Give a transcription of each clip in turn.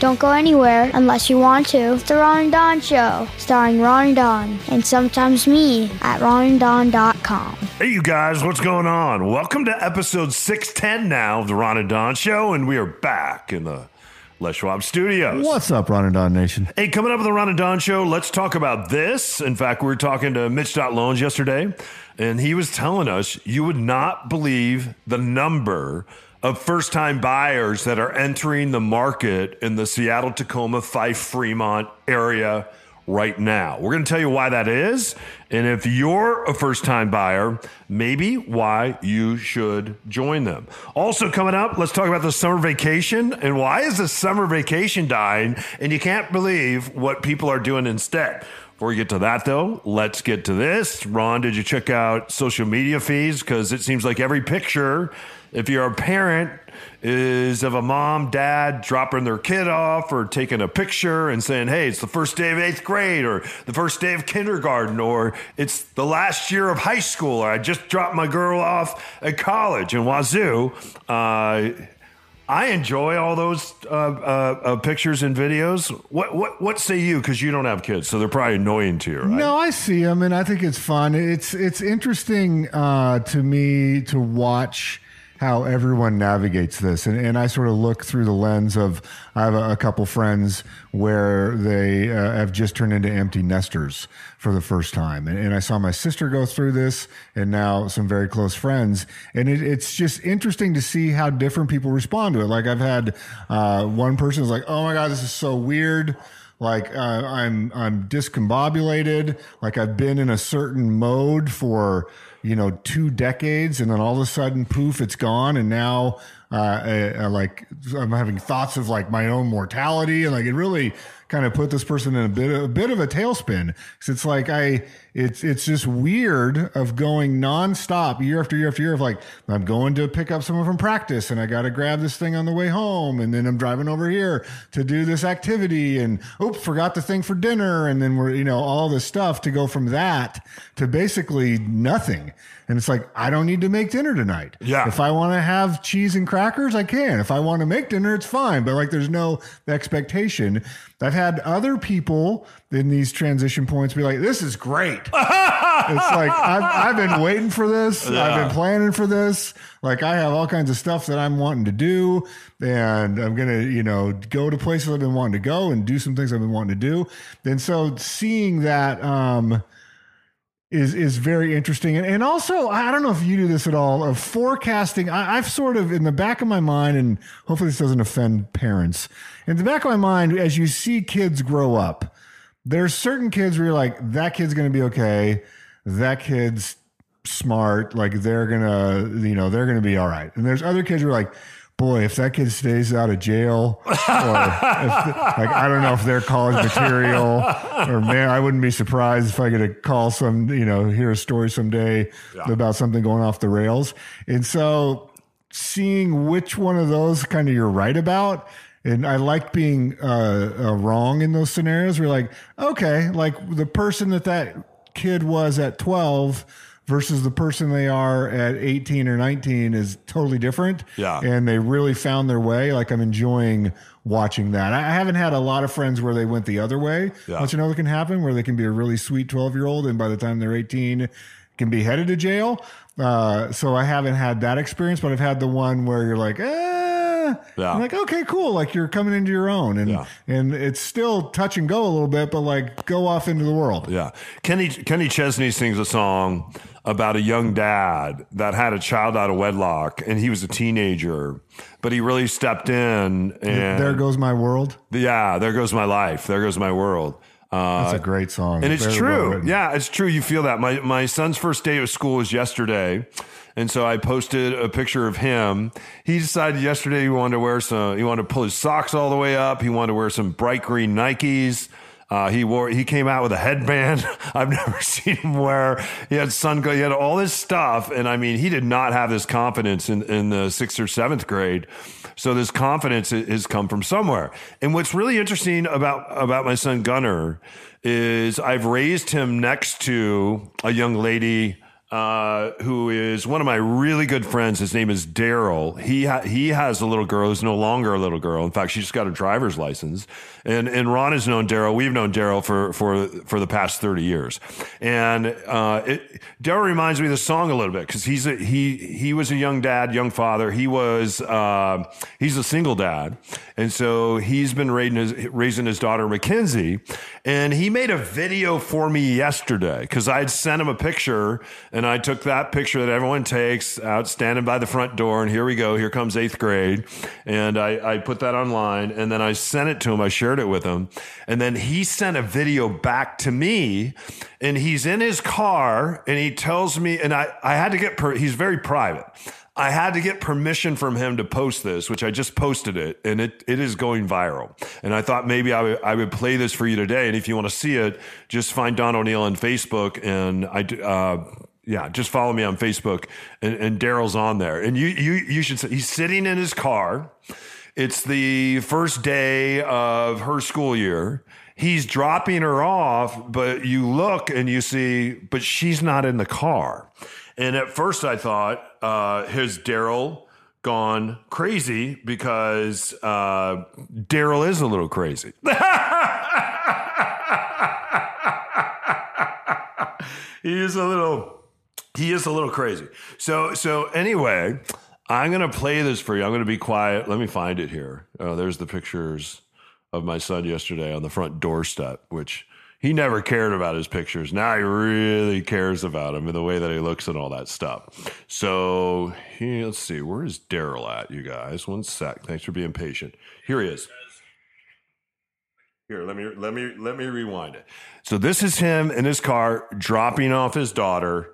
Don't go anywhere unless you want to. It's the Ron and Don Show, starring Ron and Don, and sometimes me at ronanddon.com. Hey, you guys, what's going on? Welcome to episode 610 now of the Ron and Don Show, and we are back in the Les Schwab studios. What's up, Ron and Don Nation? Hey, coming up on the Ron and Don Show, let's talk about this. In fact, we were talking to Mitch Loans yesterday, and he was telling us you would not believe the number of first time buyers that are entering the market in the Seattle, Tacoma, Fife, Fremont area right now. We're going to tell you why that is. And if you're a first time buyer, maybe why you should join them. Also, coming up, let's talk about the summer vacation and why is the summer vacation dying? And you can't believe what people are doing instead. Before we get to that, though, let's get to this. Ron, did you check out social media feeds? Because it seems like every picture, if you're a parent, is of a mom, dad dropping their kid off or taking a picture and saying, hey, it's the first day of eighth grade or the first day of kindergarten or it's the last year of high school or I just dropped my girl off at college in Wazzu. Uh, I enjoy all those uh, uh, uh, pictures and videos. What what what say you? Because you don't have kids, so they're probably annoying to you, right? No, I see them, and I think it's fun. It's it's interesting uh, to me to watch how everyone navigates this, and, and I sort of look through the lens of I have a, a couple friends where they uh, have just turned into empty nesters for the first time, and, and I saw my sister go through this, and now some very close friends, and it, it's just interesting to see how different people respond to it. Like I've had uh, one person is like, "Oh my god, this is so weird." like uh, I'm I'm discombobulated, like I've been in a certain mode for you know two decades, and then all of a sudden, poof, it's gone, and now uh, uh, uh, like I'm having thoughts of like my own mortality, and like it really kind of put this person in a bit of, a bit of a tailspin. Because it's like I it's it's just weird of going nonstop year after year after year of like I'm going to pick up someone from practice and I got to grab this thing on the way home and then I'm driving over here to do this activity and oops forgot the thing for dinner and then we're you know all this stuff to go from that to basically nothing and it's like I don't need to make dinner tonight. Yeah. If I want to have cheese and crackers, I can. If I want to make dinner, it's fine. But like there's no expectation. I've had other people in these transition points be like, "This is great." it's like I've, I've been waiting for this. I've been planning for this. Like I have all kinds of stuff that I'm wanting to do, and I'm gonna, you know, go to places I've been wanting to go and do some things I've been wanting to do. And so seeing that um, is is very interesting. And, and also, I don't know if you do this at all of forecasting. I, I've sort of in the back of my mind, and hopefully this doesn't offend parents. In the back of my mind, as you see kids grow up, there's certain kids where you're like, that kid's going to be okay. That kid's smart. Like they're gonna, you know, they're gonna be all right. And there's other kids who are like, boy, if that kid stays out of jail, or if, like I don't know if they're college material, or man, I wouldn't be surprised if I get a call some, you know, hear a story someday about something going off the rails. And so, seeing which one of those kind of you're right about. And I like being uh, uh, wrong in those scenarios. We're like, okay, like the person that that kid was at 12 versus the person they are at 18 or 19 is totally different. Yeah. And they really found their way. Like I'm enjoying watching that. I haven't had a lot of friends where they went the other way. Yeah. But you know what can happen where they can be a really sweet 12 year old and by the time they're 18 can be headed to jail. Uh, so I haven't had that experience, but I've had the one where you're like, eh, Yeah. I'm like, okay, cool. Like you're coming into your own and, Yeah. and it's still touch and go a little bit, but like go off into the world. Yeah. Kenny Kenny Chesney sings a song about a young dad that had a child out of wedlock and he was a teenager, but he really stepped in and There goes my world. yeah, there goes my life. There goes my world. Uh, That's a great song. and it's Very true. written. yeah, it's true. You feel that. My my son's first day of school was yesterday, and so I posted a picture of him. He decided yesterday he wanted to wear some. He wanted to pull his socks all the way up. He wanted to wear some bright green Nikes. Uh, he wore he came out with a headband. I've never seen him wear. He had sun. He had all this stuff, and I mean, he did not have this confidence in in the sixth or seventh grade. So this confidence has come from somewhere. And what's really interesting about about my son Gunner is I've raised him next to a young lady uh, who is one of my really good friends. His name is Daryl. He ha- he has a little girl who's no longer a little girl. In fact, she just got a driver's license. And and Ron has known Daryl. We've known Daryl for for for the past thirty years. And uh, Daryl reminds me of the song a little bit because he's a, he he was a young dad, young father. He was uh, he's a single dad, and so he's been raising his, raising his daughter Mackenzie. And he made a video for me yesterday because I had sent him a picture. And I took that picture that everyone takes out standing by the front door. And here we go. Here comes eighth grade. And I, I put that online and then I sent it to him. I shared it with him. And then he sent a video back to me and he's in his car and he tells me, and I, I had to get, per, he's very private. I had to get permission from him to post this, which I just posted it, and it, it is going viral. And I thought maybe I would, I would play this for you today. And if you want to see it, just find Don O'Neill on Facebook, and I uh, yeah, just follow me on Facebook, and, and Daryl's on there, and you you you should. He's sitting in his car. It's the first day of her school year. He's dropping her off, but you look and you see, but she's not in the car. And at first, I thought, uh, has Daryl gone crazy because uh, Daryl is a little crazy. he is a little he is a little crazy. So so anyway, I'm gonna play this for you. I'm gonna be quiet. Let me find it here. Oh, there's the pictures of my son yesterday on the front doorstep, which he never cared about his pictures. Now he really cares about him and the way that he looks and all that stuff. So he, let's see, where is Daryl at, you guys? One sec. Thanks for being patient. Here he is. Here, let me let me let me rewind it. So this is him in his car dropping off his daughter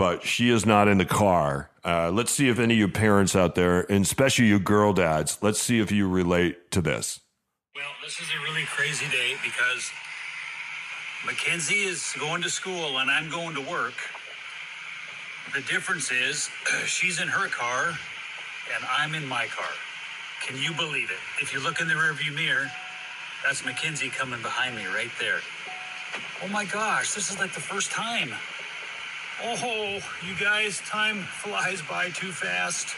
but she is not in the car. Uh, let's see if any of you parents out there, and especially you girl dads, let's see if you relate to this. Well, this is a really crazy day because Mackenzie is going to school and I'm going to work. The difference is she's in her car and I'm in my car. Can you believe it? If you look in the rearview mirror, that's Mackenzie coming behind me right there. Oh my gosh, this is like the first time. Oh, you guys, time flies by too fast.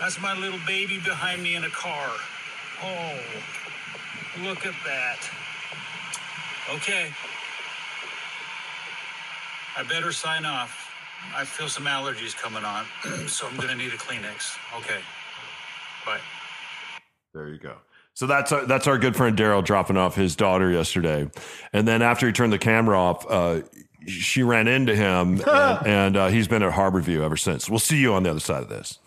That's my little baby behind me in a car. Oh, look at that. Okay. I better sign off. I feel some allergies coming on, so I'm going to need a Kleenex. Okay. Bye. There you go. So that's our, that's our good friend Daryl dropping off his daughter yesterday, and then after he turned the camera off, uh, she ran into him, and, and uh, he's been at Harborview ever since. We'll see you on the other side of this.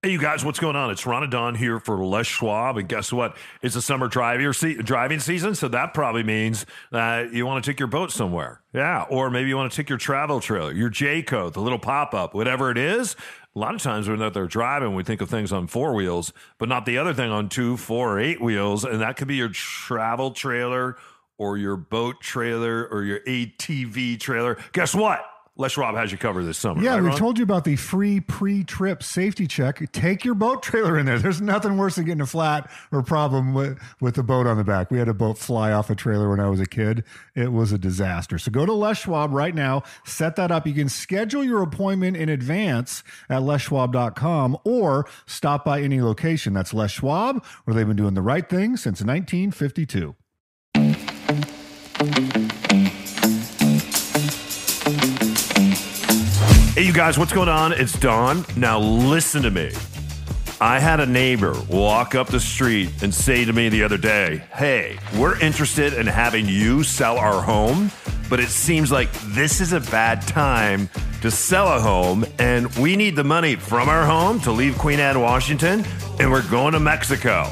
Hey, you guys, what's going on? It's Ron and Don here for Les Schwab. And guess what? It's a summer drive se- driving season. So that probably means that you want to take your boat somewhere. Yeah. Or maybe you want to take your travel trailer, your Jayco, the little pop up, whatever it is. A lot of times when they're driving, we think of things on four wheels, but not the other thing on two, four, or eight wheels. And that could be your travel trailer or your boat trailer or your ATV trailer, guess what? Les Schwab has you covered this summer. Yeah, right, we've Ron? told you about the free pre-trip safety check. Take your boat trailer in there. There's nothing worse than getting a flat or problem with, with the boat on the back. We had a boat fly off a trailer when I was a kid. It was a disaster. So go to Les Schwab right now. Set that up. You can schedule your appointment in advance at leschwab.com or stop by any location. That's Les Schwab, where they've been doing the right thing since 1952. Hey, you guys, what's going on? It's Don. Now, listen to me. I had a neighbor walk up the street and say to me the other day, Hey, we're interested in having you sell our home, but it seems like this is a bad time to sell a home, and we need the money from our home to leave Queen Anne, Washington, and we're going to Mexico.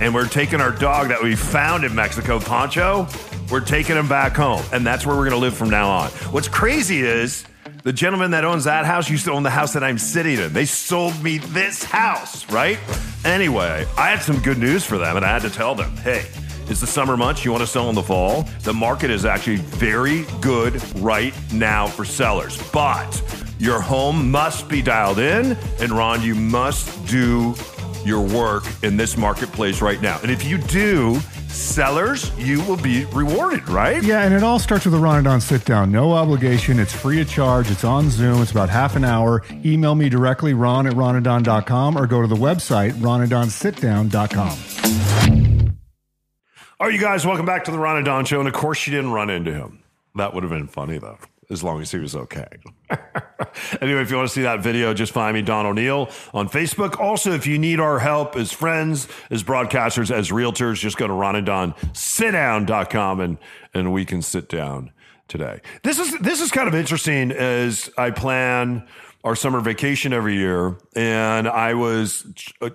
And we're taking our dog that we found in Mexico, Poncho, we're taking them back home, and that's where we're going to live from now on. What's crazy is the gentleman that owns that house used to own the house that I'm sitting in. They sold me this house, right? Anyway, I had some good news for them, and I had to tell them, hey, It's the summer months. You want to sell in the fall. The market is actually very good right now for sellers. But your home must be dialed in. And Ron, you must do your work in this marketplace right now. And if you do, sellers, you will be rewarded, right? Yeah, and it all starts with a Ronadon sit down. No obligation. It's free of charge. It's on Zoom. It's about half an hour. Email me directly, ron at ronanddon.com, or go to the website, ronanddonsitdown.com. All right, you guys, welcome back to the Ronadon Show. And of course, you didn't run into him. That would have been funny, though, as long as he was okay. anyway, if you want to see that video, just find me, Don O'Neill, on Facebook. Also, if you need our help as friends, as broadcasters, as realtors, just go to ronanddonsitdown.com and, and we can sit down today. This is, this is kind of interesting as I plan our summer vacation every year. And I was uh,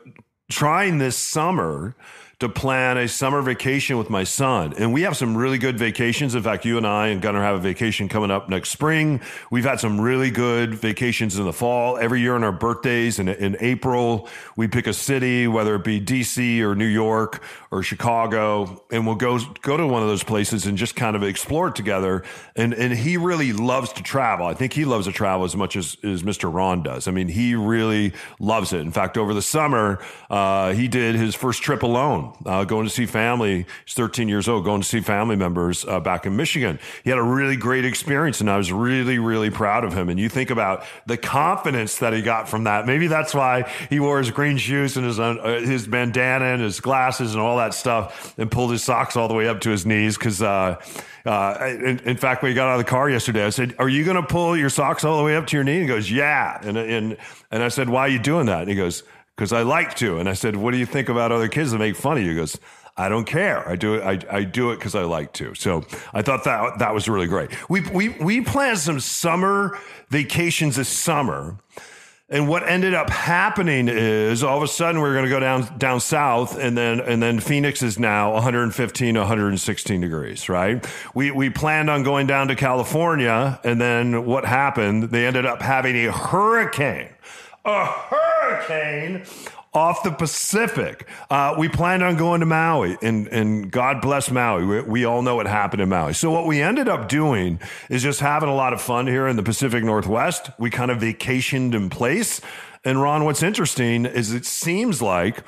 trying this summer to plan a summer vacation with my son. And we have some really good vacations. In fact, you and I and Gunnar have a vacation coming up next spring. We've had some really good vacations in the fall. Every year on our birthdays in, in April, we pick a city, whether it be DC or New York or Chicago, and we'll go go to one of those places and just kind of explore it together. And and he really loves to travel. I think he loves to travel as much as, as Mr. Ron does. I mean, he really loves it. In fact, over the summer, uh, he did his first trip alone uh, going to see family. He's 13 years old, going to see family members uh, back in Michigan. He had a really great experience, and I was really, really proud of him. And you think about the confidence that he got from that. Maybe that's why he wore his green shoes and his uh, his bandana and his glasses and all that stuff, and pulled his socks all the way up to his knees. Because, uh, uh, in, in, fact, when he got out of the car yesterday, I said, "Are you going to pull your socks all the way up to your knee?" He goes, "Yeah." And and and I said, "Why are you doing that?" And he goes because I like to. And I said, What do you think about other kids that make fun of you? He goes, I don't care. I do it. I, I do it because I like to. So I thought that that was really great. We we we planned some summer vacations this summer, and what ended up happening is all of a sudden we are going to go down down south, and then and then Phoenix is now 115, 116 degrees. Right? We we planned on going down to California, and then what happened? They ended up having a hurricane a hurricane off the Pacific. Uh, we planned on going to Maui, and, and God bless Maui. We, we, all know what happened in Maui. So, what we ended up doing is just having a lot of fun here in the Pacific Northwest. We kind of vacationed in place. And, Ron, what's interesting is it seems like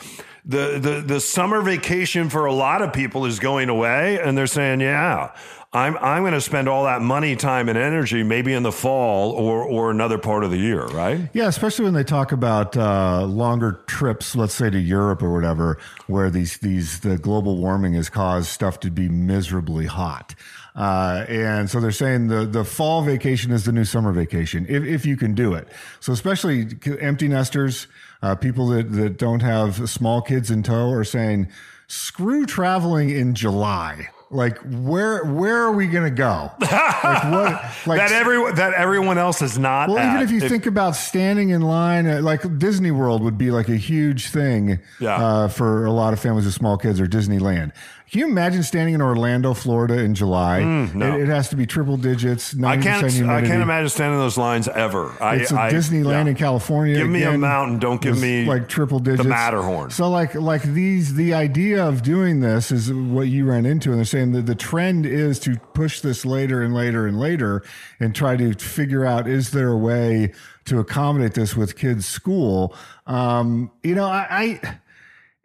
the, the, the summer vacation for a lot of people is going away, and they're saying, yeah, I'm I'm going to spend all that money, time, and energy maybe in the fall or or another part of the year, right? Yeah, especially when they talk about uh, longer trips, let's say to Europe or whatever, where these these the global warming has caused stuff to be miserably hot. Uh, and so they're saying the, the fall vacation is the new summer vacation if, if you can do it. So especially empty nesters, uh, people that, that don't have small kids in tow are saying, screw traveling in July like where where are we going to go? Like what? Like that everyone that everyone else is not. Well, at. even if you think about standing in line, at, like Disney World would be like a huge thing yeah. uh, for a lot of families with small kids or Disneyland. Can you imagine standing in Orlando, Florida in July? Mm, no. it, it, has to be triple digits. I can't. I can't imagine standing those lines ever. It's I, a Disneyland yeah. in California. Give me again, a mountain. Don't give me like triple digits. The Matterhorn. So like like these the idea of doing this is what you ran into, and they're saying that the trend is to push this later and later and later, and try to figure out is there a way to accommodate this with kids' school. Um, you know, I, I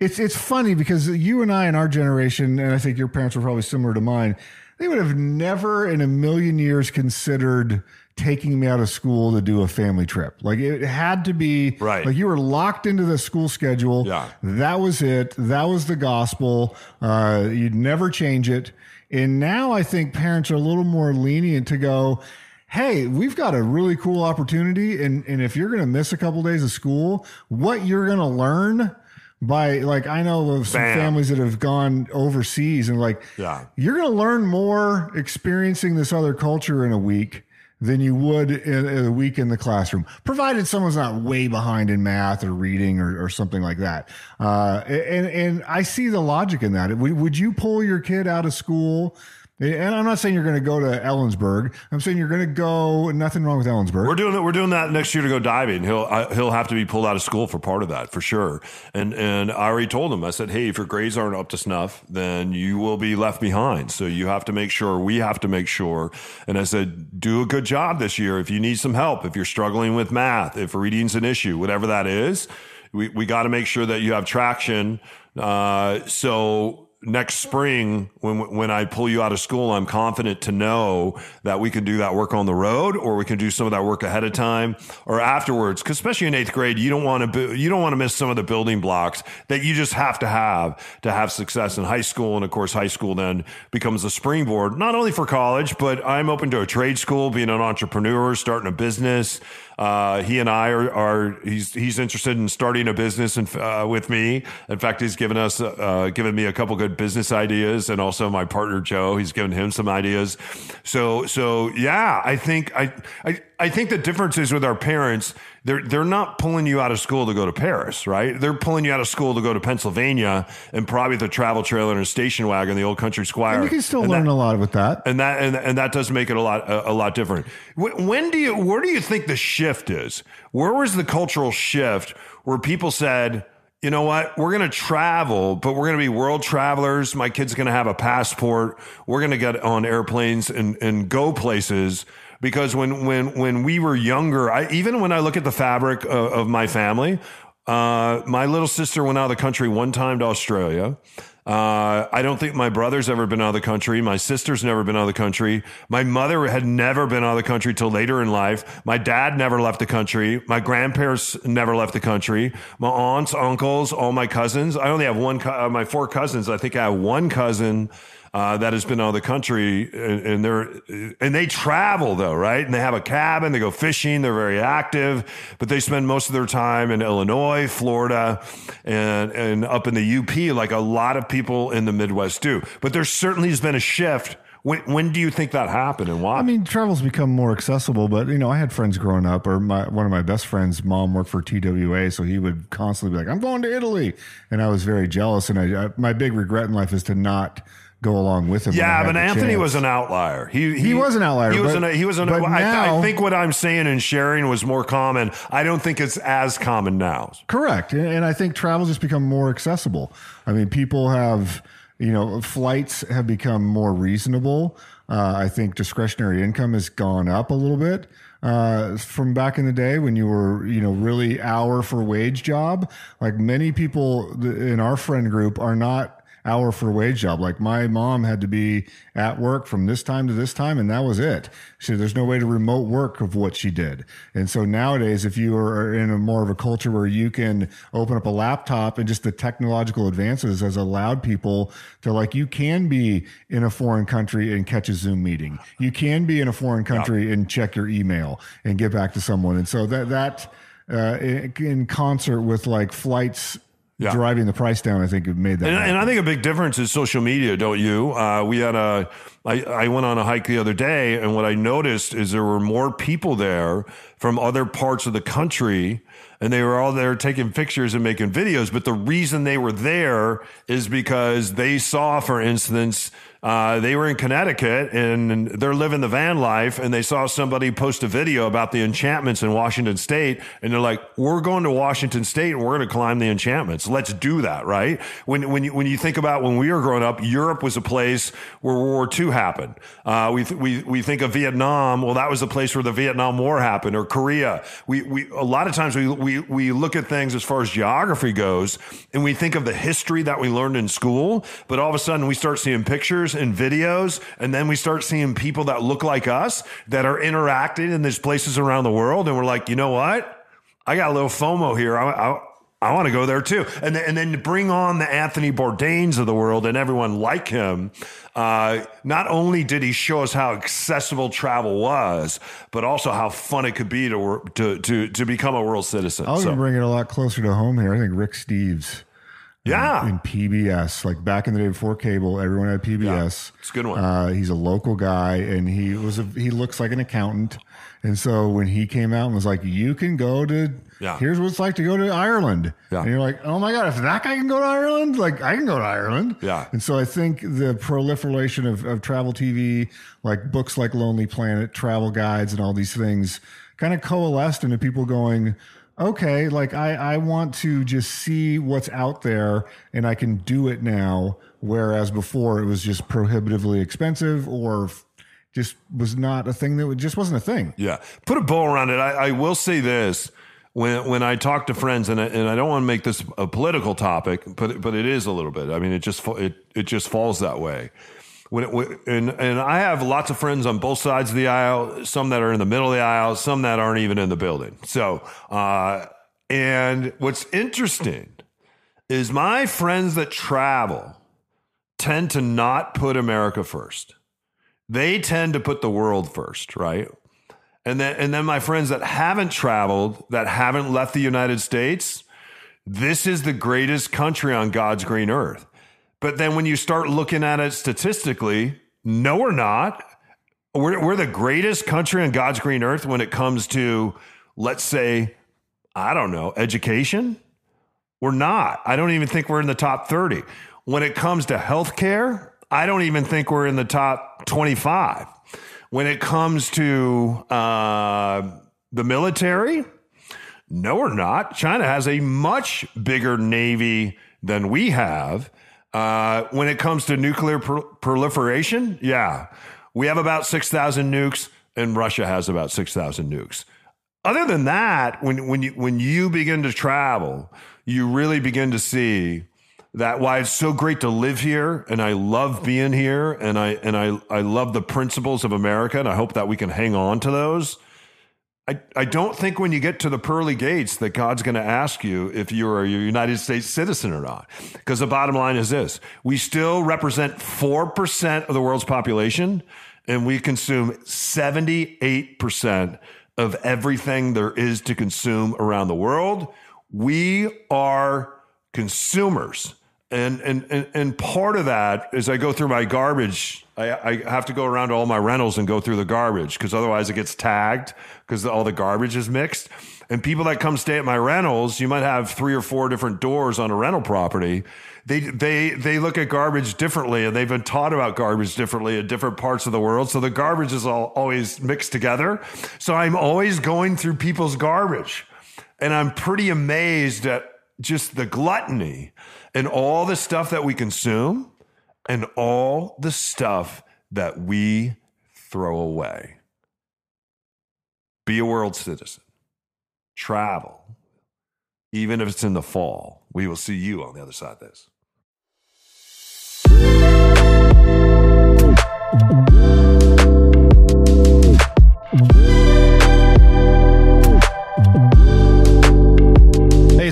it's it's funny because you and I in our generation, and I think your parents were probably similar to mine, they would have never in a million years considered taking me out of school to do a family trip. Like it had to be right. Like you were locked into the school schedule. Yeah. That was it. That was the gospel. Uh, you'd never change it. And now I think parents are a little more lenient to go, hey, we've got a really cool opportunity. And, and if you're going to miss a couple days of school, what you're going to learn by like I know of some Bam. families that have gone overseas and like Yeah. you're going to learn more experiencing this other culture in a week than you would in, in a week in the classroom, provided someone's not way behind in math or reading or, or something like that. Uh, and and I see the logic in that. Would, would you pull your kid out of school? And I'm not saying you're going to go to Ellensburg. I'm saying you're going to go. Nothing wrong with Ellensburg. We're doing that. We're doing that next year to go diving. He'll I, he'll have to be pulled out of school for part of that for sure. And and I already told him. I said, hey, if your grades aren't up to snuff, then you will be left behind. So you have to make sure. We have to make sure. And I said, do a good job this year. If you need some help, if you're struggling with math, if reading's an issue, whatever that is, we we got to make sure that you have traction. Uh, so next spring when when I pull you out of school, I'm confident to know that we can do that work on the road, or we can do some of that work ahead of time or afterwards. Because especially in eighth grade, you don't want to you don't want to miss some of the building blocks that you just have to have to have success in high school. And of course, high school then becomes a springboard not only for college, but I'm open to a trade school, being an entrepreneur, starting a business. Uh, he and I are, are, he's he's interested in starting a business and uh, with me. In fact, he's given us uh, given me a couple good business ideas, and also my partner Joe. He's given him some ideas. So so yeah, I think I I I think the difference is with our parents. They're they're not pulling you out of school to go to Paris, right? They're pulling you out of school to go to Pennsylvania and probably the travel trailer and a station wagon, the old country squire. and you can still And learn that- a lot with that. and that and, and that does make it a lot a, a lot different. When do you where do you think the shift is? Where was the cultural shift where people said, you know what, we're going to travel, but we're going to be world travelers. My kid's going to have a passport. We're going to get on airplanes and and go places. Because when when when we were younger, I even when I look at the fabric of, of my family, uh, my little sister went out of the country one time to Australia. Uh, I don't think my brother's ever been out of the country. My sister's never been out of the country. My mother had never been out of the country till later in life. My dad never left the country. My grandparents never left the country. My aunts, uncles, all my cousins. I only have one, co- uh, my four cousins. I think I have one cousin uh, that has been out of the country and, and they're and they travel though right? And they have a cabin they go fishing they're very active but they spend most of their time in illinois florida and and up in the up like a lot of people in the midwest do. But there certainly has been a shift. When, when do you think that happened and why? I mean, travel's become more accessible, but you know, I had friends growing up, or my one of my best friends' mom worked for TWA, so he would constantly be like, "I'm going to Italy," and I was very jealous. And I, I my big regret in life is to not go along with him. yeah, but Anthony chance. was an outlier. He He was an outlier, He was but- an he was an. but I, I think what I'm saying and sharing was more common. I don't think it's as common now. Correct. And and I think travel's just become more accessible. I mean, people have, you know, flights have become more reasonable. Uh, I think discretionary income has gone up a little bit uh, from back in the day when you were, you know, really hour for wage job. Like many people in our friend group are not hour for a wage job. Like my mom had to be at work from this time to this time, and that was it. So there's no way to remote work of what she did. And so nowadays, if you are in a more of a culture where you can open up a laptop and just the technological advances has allowed people to like, you can be in a foreign country and catch a Zoom meeting. You can be in a foreign country and check your email and get back to someone. And so that, that, uh, in concert with like flights Yeah. driving the price down, I think it made that. And, and I think a big difference is social media, don't you? Uh, we had a, I, I went on a hike the other day, and what I noticed is there were more people there from other parts of the country, and they were all there taking pictures and making videos. But the reason they were there is because they saw, for instance, uh, they were in Connecticut and they're living the van life, and they saw somebody post a video about the enchantments in Washington State, and they're like, "We're going to Washington State and we're going to climb the enchantments. Let's do that." Right? When when you, when you think about when we were growing up, Europe was a place where World War II happened. Uh, we th- we we think of Vietnam. Well, that was the place where the Vietnam War happened, or Korea. We we a lot of times we we we look at things as far as geography goes, and we think of the history that we learned in school, but all of a sudden we start seeing pictures and videos, and then we start seeing people that look like us that are interacting in these places around the world, and we're like, you know what? I got a little FOMO here. I, I, I want to go there too. And then, and then to bring on the Anthony Bourdains of the world and everyone like him. Uh, not only did he show us how accessible travel was, but also how fun it could be to to to, to become a world citizen. I'll So- even bring it a lot closer to home here. I think Rick Steves Yeah. in PBS. Like back in the day before cable, everyone had PBS. it's a good one. Uh, he's a local guy, and he was a, he looks like an accountant. And so when he came out and was like, "You can go to Yeah. here's what it's like to go to Ireland," Yeah. and you're like, "Oh my god, if that guy can go to Ireland, like I can go to Ireland." Yeah. And so I think the proliferation of, of travel TV, like books like Lonely Planet, travel guides, and all these things, kind of coalesced into people going, okay, like I, I want to just see what's out there and I can do it now. Whereas before it was just prohibitively expensive or just was not a thing that would, just wasn't a thing. Yeah, put a bow around it. I, I will say this: when when I talk to friends, and I, and I don't want to make this a political topic, but but it is a little bit. I mean, it just it it just falls that way. When it, and and I have lots of friends on both sides of the aisle. Some that are in the middle of the aisle, some that aren't even in the building. So, uh, and what's interesting is my friends that travel tend to not put America first they tend to put the world first, right? And then and then my friends that haven't traveled, that haven't left the United States, this is the greatest country on God's green earth. But then when you start looking at it statistically, no, we're not. We're, we're the greatest country on God's green earth when it comes to, let's say, I don't know, education. We're not. I don't even think we're in the top 30. When it comes to healthcare, I don't even think we're in the top 25. When it comes to uh, the military, no, we're not. China has a much bigger navy than we have. Uh, when it comes to nuclear pro- proliferation, yeah, we have about 6,000 nukes, and Russia has about 6,000 nukes. Other than that, when, when, you, when you begin to travel, you really begin to see that why it's so great to live here and I love being here and I and I I love the principles of America and I hope that we can hang on to those. I, I don't think when you get to the pearly gates that God's going to ask you if you're a United States citizen or not. Because the bottom line is this we still represent 4% of the world's population, and we consume 78% of everything there is to consume around the world. We are consumers. And, and, and, part of that is I go through my garbage. I, I have to go around to all my rentals and go through the garbage because otherwise it gets tagged because all the garbage is mixed. And people that come stay at my rentals, you might have three or four different doors on a rental property. They, they, they look at garbage differently and they've been taught about garbage differently in different parts of the world. So the garbage is all always mixed together. So I'm always going through people's garbage and I'm pretty amazed at just the gluttony and all the stuff that we consume and all the stuff that we throw away. Be a world citizen. Travel. Even if it's in the fall. We will see you on the other side of this.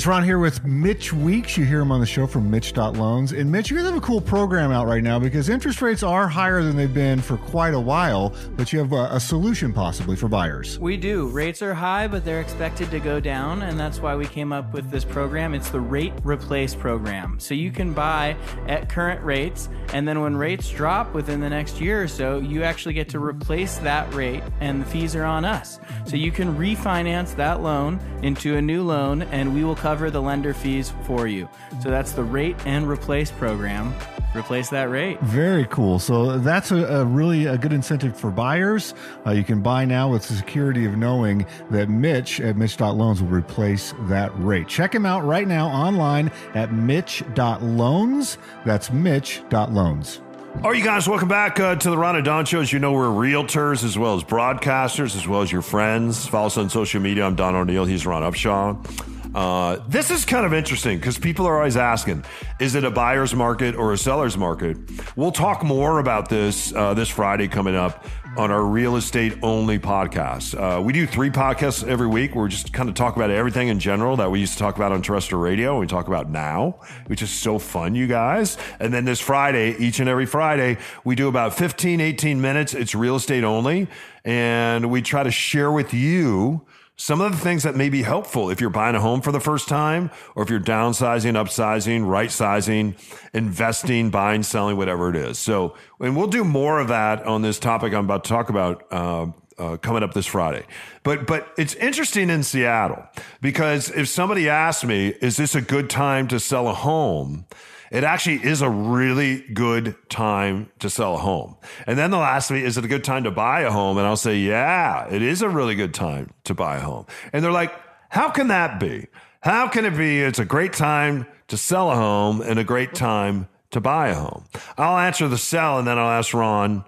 Ron here with Mitch Weeks. You hear him on the show from Mitch.loans. And Mitch, you guys have a cool program out right now because interest rates are higher than they've been for quite a while, but you have a, a solution possibly for buyers. We do. Rates are high, but they're expected to go down, and that's why we came up with this program. It's the Rate Replace program. So you can buy at current rates, and then when rates drop within the next year or so, you actually get to replace that rate, and the fees are on us. So you can refinance that loan into a new loan, and we will cover the lender fees for you. So that's the Rate and Replace program. Replace that rate. Very cool. So that's a, a really a good incentive for buyers. Uh, you can buy now with the security of knowing that Mitch at Mitch.loans will replace that rate. Check him out right now online at Mitch.loans. That's Mitch.loans. All right, you guys, welcome back uh, to the Ron and Don Show. As you know, we're realtors as well as broadcasters, as well as your friends. Follow us on social media. I'm Don O'Neill. He's Ron Upshaw. Uh, this is kind of interesting because people are always asking, is it a buyer's market or a seller's market? We'll talk more about this uh, this Friday coming up on our real estate only podcast. Uh, we do three podcasts every week. Where we just kind of talk about everything in general that we used to talk about on terrestrial radio. We talk about now, which is so fun, you guys. And then this Friday, each and every Friday, we do about 15, 18 minutes. It's real estate only. And we try to share with you some of the things that may be helpful if you're buying a home for the first time or if you're downsizing, upsizing, right sizing, investing, buying, selling, whatever it is. So, and we'll do more of that on this topic I'm about to talk about. Uh, uh, coming up this Friday, but but it's interesting in Seattle because if somebody asks me, "Is this a good time to sell a home?" It actually is a really good time to sell a home. And then they'll ask me, is it a good time to buy a home? And I'll say, yeah, it is a really good time to buy a home. And they're like, how can that be? How can it be it's a great time to sell a home and a great time to buy a home? I'll answer the sell and then I'll ask Ron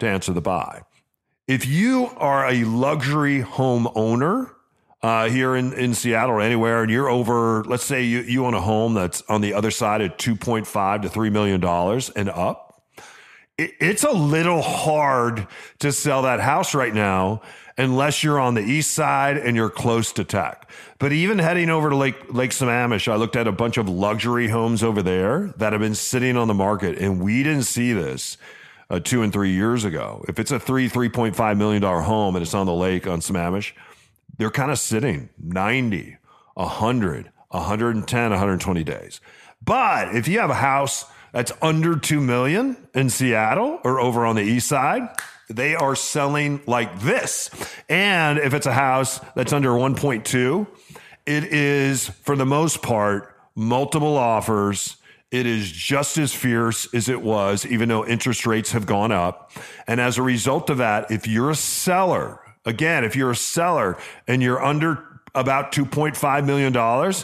to answer the buy. If you are a luxury home owner, uh, here in, in Seattle or anywhere, and you're over, let's say you, you own a home that's on the other side of 2.5 to $3 million and up, it, it's a little hard to sell that house right now unless you're on the east side and you're close to tech. But even heading over to Lake, Lake Sammamish, I looked at a bunch of luxury homes over there that have been sitting on the market, and we didn't see this. Uh, two and three years ago. If it's a three, $3.5 million home and it's on the lake on Sammamish, they're kind of sitting 90, 100, 110, 120 days. But if you have a house that's under 2 million in Seattle or over on the east side, they are selling like this. And if it's a house that's under 1.2, it is for the most part multiple offers. It is just as fierce as it was, even though interest rates have gone up. And as a result of that, if you're a seller Again, if you're a seller and you're under about $2.5 million,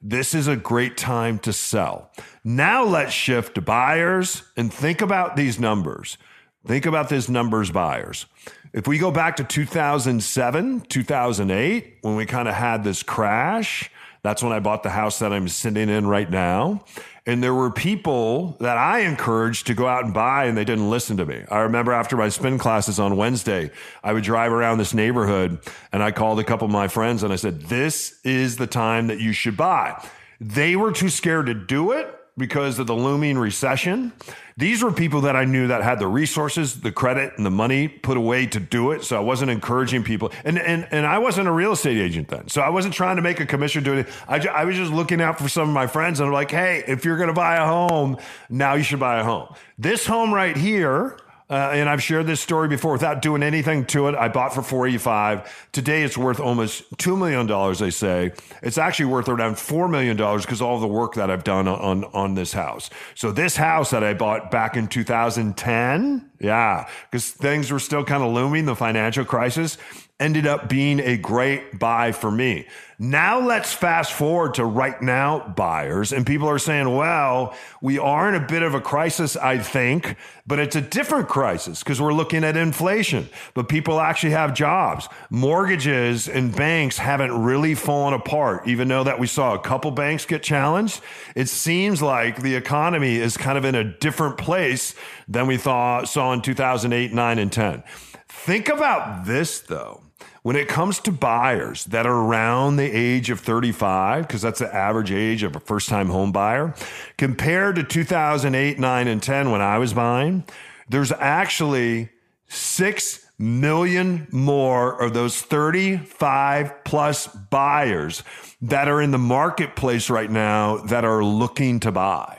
this is a great time to sell. Now let's shift to buyers and think about these numbers. Think about these numbers, buyers. If we go back to 2007, 2008, when we kind of had this crash, that's when I bought the house that I'm sitting in right now. And there were people that I encouraged to go out and buy, and they didn't listen to me. I remember after my spin classes on Wednesday, I would drive around this neighborhood and I called a couple of my friends and I said, This is the time that you should buy. They were too scared to do it because of the looming recession. These were people that I knew that had the resources, the credit, and the money put away to do it. So I wasn't encouraging people. And, and, and I wasn't a real estate agent then. So I wasn't trying to make a commission doing it. I, ju- I was just looking out for some of my friends and I'm like, hey, if you're going to buy a home, now you should buy a home. This home right here uh, and I've shared this story before without doing anything to it. I bought for 485. Today it's worth almost $2 million, they say. It's actually worth around $4 million because all the work that I've done on, on this house. So this house that I bought back in 2010, yeah, because things were still kind of looming, the financial crisis ended up being a great buy for me. Now let's fast forward to right now buyers. And people are saying, well, we are in a bit of a crisis, I think, but it's a different crisis because we're looking at inflation, but people actually have jobs. Mortgages and banks haven't really fallen apart, even though that we saw a couple banks get challenged. It seems like the economy is kind of in a different place than we thought, saw in 2008, 9, and 10. Think about this though. When it comes to buyers that are around the age of 35, because that's the average age of a first time home buyer, compared to 2008, 9, and 10 when I was buying, there's actually 6 million more of those 35 plus buyers that are in the marketplace right now that are looking to buy.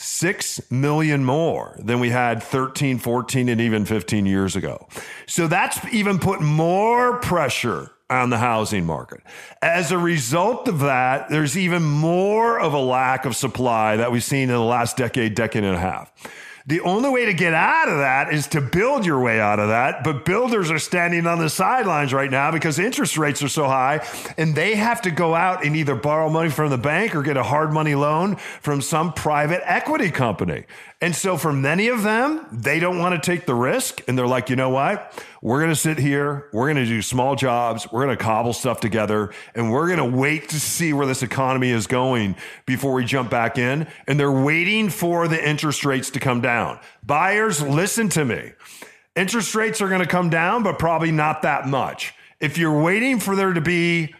6 million more than we had 13, 14, and even 15 years ago. So that's even put more pressure on the housing market. As a result of that, there's even more of a lack of supply that we've seen in the last decade, decade and a half. The only way to get out of that is to build your way out of that. But builders are standing on the sidelines right now because interest rates are so high and they have to go out and either borrow money from the bank or get a hard money loan from some private equity company. And so for many of them, they don't want to take the risk. And they're like, you know what? We're going to sit here. We're going to do small jobs. We're going to cobble stuff together and we're going to wait to see where this economy is going before we jump back in. And they're waiting for the interest rates to come down. Buyers, listen to me. Interest rates are going to come down, but probably not that much. If you're waiting for there to be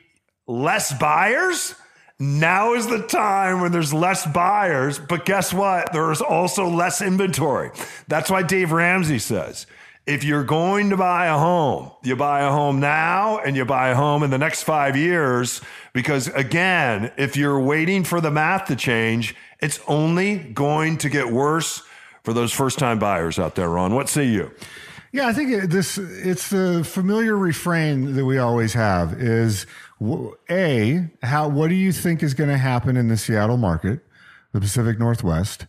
less buyers, now is the time when there's less buyers, but guess what? There's also less inventory. That's why Dave Ramsey says if you're going to buy a home, you buy a home now and you buy a home in the next five years. Because again, if you're waiting for the math to change, it's only going to get worse for those first time buyers out there, Ron. What say you? Yeah, I think this it's the familiar refrain that we always have is a how what do you think is going to happen in the Seattle market, the Pacific Northwest,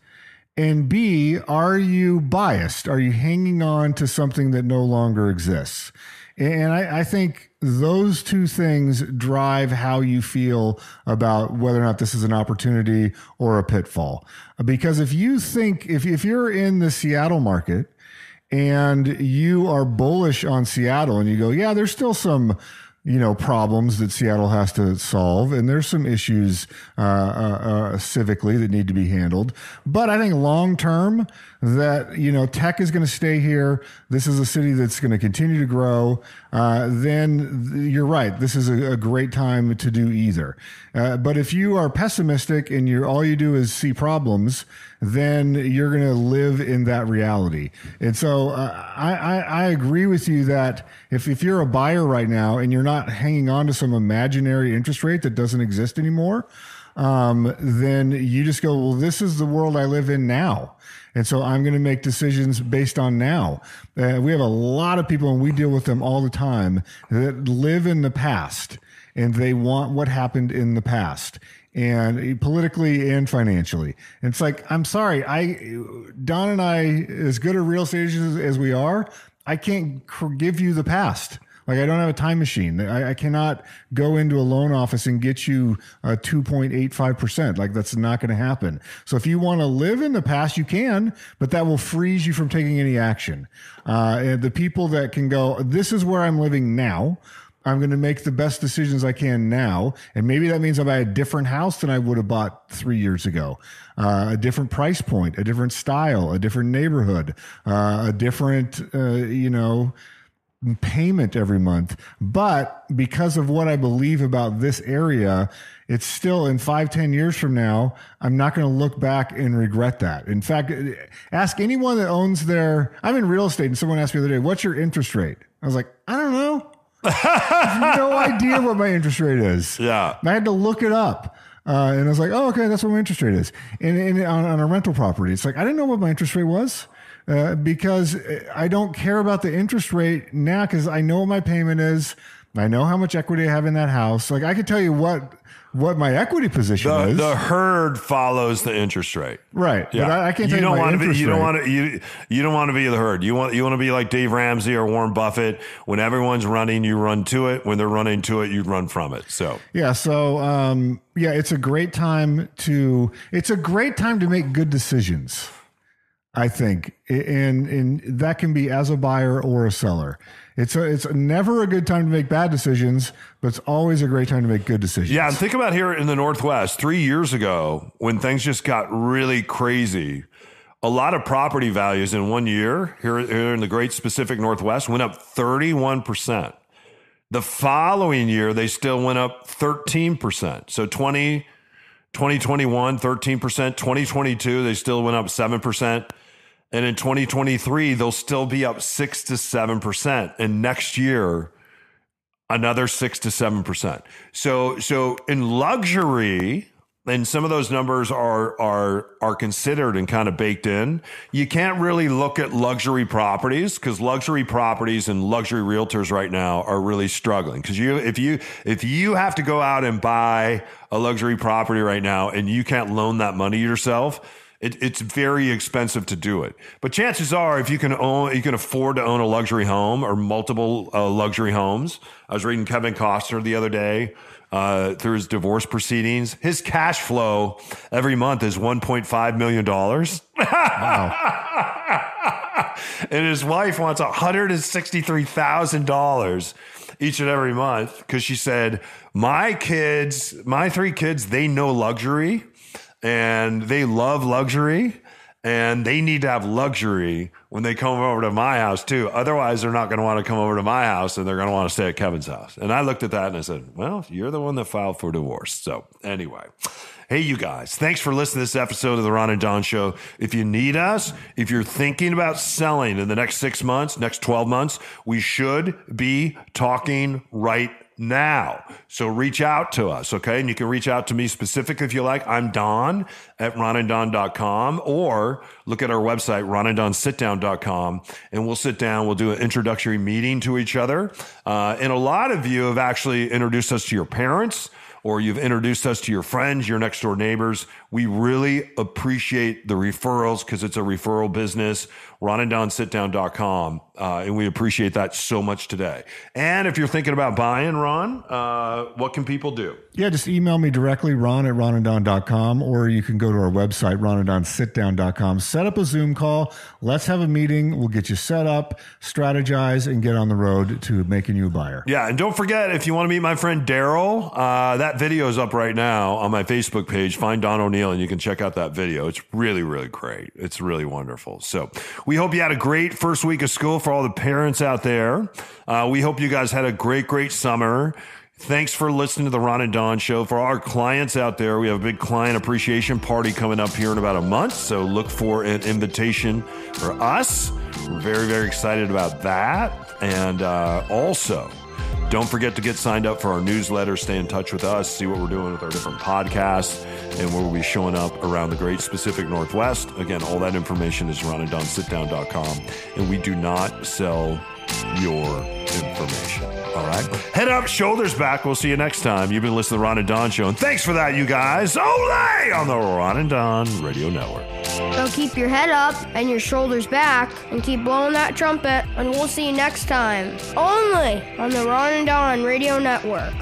and b are you biased? Are you hanging on to something that no longer exists? And I, I think those two things drive how you feel about whether or not this is an opportunity or a pitfall. Because if you think if if you're in the Seattle market and you are bullish on Seattle and you go, yeah, there's still some, you know, problems that Seattle has to solve, and there's some issues uh, uh, uh, civically that need to be handled. But I think long term, that you know, tech is going to stay here. This is a city that's going to continue to grow. Uh, then th- you're right. This is a, a great time to do either. Uh, but if you are pessimistic and you're all you do is see problems, then you're going to live in that reality. And so uh, I, I, I agree with you that if, if you're a buyer right now and you're not hanging on to some imaginary interest rate that doesn't exist anymore, um, then you just go, well, this is the world I live in now. And so I'm going to make decisions based on now. Uh, we have a lot of people, and we deal with them all the time, that live in the past and they want what happened in the past and politically and financially. And it's like, I'm sorry, I, Don and I, as good at real estate as we are, I can't give you the past. Like I don't have a time machine. I, I cannot go into a loan office and get you a 2.85%. Like that's not going to happen. So if you want to live in the past, you can, but that will freeze you from taking any action. Uh, and the people that can go, this is where I'm living now. I'm going to make the best decisions I can now. And maybe that means I buy a different house than I would have bought three years ago. Uh, a different price point, a different style, a different neighborhood, uh, a different, uh, you know, payment every month. But because of what I believe about this area, it's still in five, ten years from now, I'm not going to look back and regret that. In fact, ask anyone that owns their, I'm in real estate and someone asked me the other day, what's your interest rate? I was like, I don't know. I have no idea what my interest rate is. Yeah. And I had to look it up. Uh, and I was like, oh, okay, that's what my interest rate is. And, and on, on a rental property, it's like, I didn't know what my interest rate was. Uh, because I don't care about the interest rate now because I know what my payment is. I know how much equity I have in that house. Like I could tell you what what my equity position The, is. the herd follows the interest rate. right. Yeah, But I, I can't you don't want to be. You don't want to. You you don't want to be the herd. You want you want to be like Dave Ramsey or Warren Buffett. When everyone's running, you run to it. When they're running to it, you run from it. So Yeah. So, um, yeah, it's a great time to, it's a great time to make good decisions. I think, and and that can be as a buyer or a seller. It's a, it's never a good time to make bad decisions, but it's always a great time to make good decisions. yeah, and think about here in the Northwest. Three years ago, when things just got really crazy, a lot of property values in one year here, here in the Great Pacific Northwest went up thirty one percent. The following year, they still went up 13%. So 20, 2021, 13%. 2022, they still went up 7%. And in 2023, they'll still be up 6 to 7%. And next year, another 6 to 7%. So so in luxury, and some of those numbers are are are considered and kind of baked in. You can't really look at luxury properties because luxury properties and luxury realtors right now are really struggling. Because you if you if you have to go out and buy a luxury property right now and you can't loan that money yourself, it, it's very expensive to do it. But chances are, if you can own, you can afford to own a luxury home or multiple uh, luxury homes. I was reading Kevin Costner the other day uh, through his divorce proceedings. His cash flow every month is one point five million dollars. and his wife wants $163,000 each and every month because she said, My kids, my three kids, they know luxury and they love luxury and they need to have luxury when they come over to my house too. Otherwise, they're not going to want to come over to my house and they're going to want to stay at Kevin's house. And I looked at that and I said, Well, you're the one that filed for divorce. So, anyway. Hey, you guys, thanks for listening to this episode of the Ron and Don Show. If you need us, if you're thinking about selling in the next six months, next 12 months, we should be talking right now. So reach out to us, okay? And you can reach out to me specifically if you like. I'm Don at ronanddon.com or look at our website, ronanddonsitdown.com, and we'll sit down. We'll do an introductory meeting to each other. Uh, and a lot of you have actually introduced us to your parents or you've introduced us to your friends, your next door neighbors. We really appreciate the referrals because it's a referral business. RonandDonSitDown.com. Uh, and we appreciate that so much today. And if you're thinking about buying, Ron, uh, what can people do? Yeah, just email me directly, ron at ronanddon.com, or you can go to our website, ronanddonsitdown.com. Set up a Zoom call. Let's have a meeting. We'll get you set up, strategize, and get on the road to making you a buyer. Yeah, and don't forget if you want to meet my friend Daryl, uh, that video is up right now on my Facebook page. Find Don O'Neill and you can check out that video. It's really, really great. It's really wonderful. So we hope you had a great first week of school for all the parents out there. Uh, we hope you guys had a great, great summer. Thanks for listening to the Ron and Don show. For our clients out there, we have a big client appreciation party coming up here in about a month. So look for an invitation for us. We're very, very excited about that. And uh, also, don't forget to get signed up for our newsletter. Stay in touch with us, see what we're doing with our different podcasts, and where we'll be showing up around the great Pacific Northwest. Again, all that information is ronanddonsitdown.com. And we do not sell your information. All right. Head up, shoulders back. We'll see you next time. You've been listening to the Ron and Don Show. And thanks for that, you guys. Olay on the Ron and Don Radio Network. So keep your head up and your shoulders back and keep blowing that trumpet. And we'll see you next time. Only on the Ron and Don Radio Network.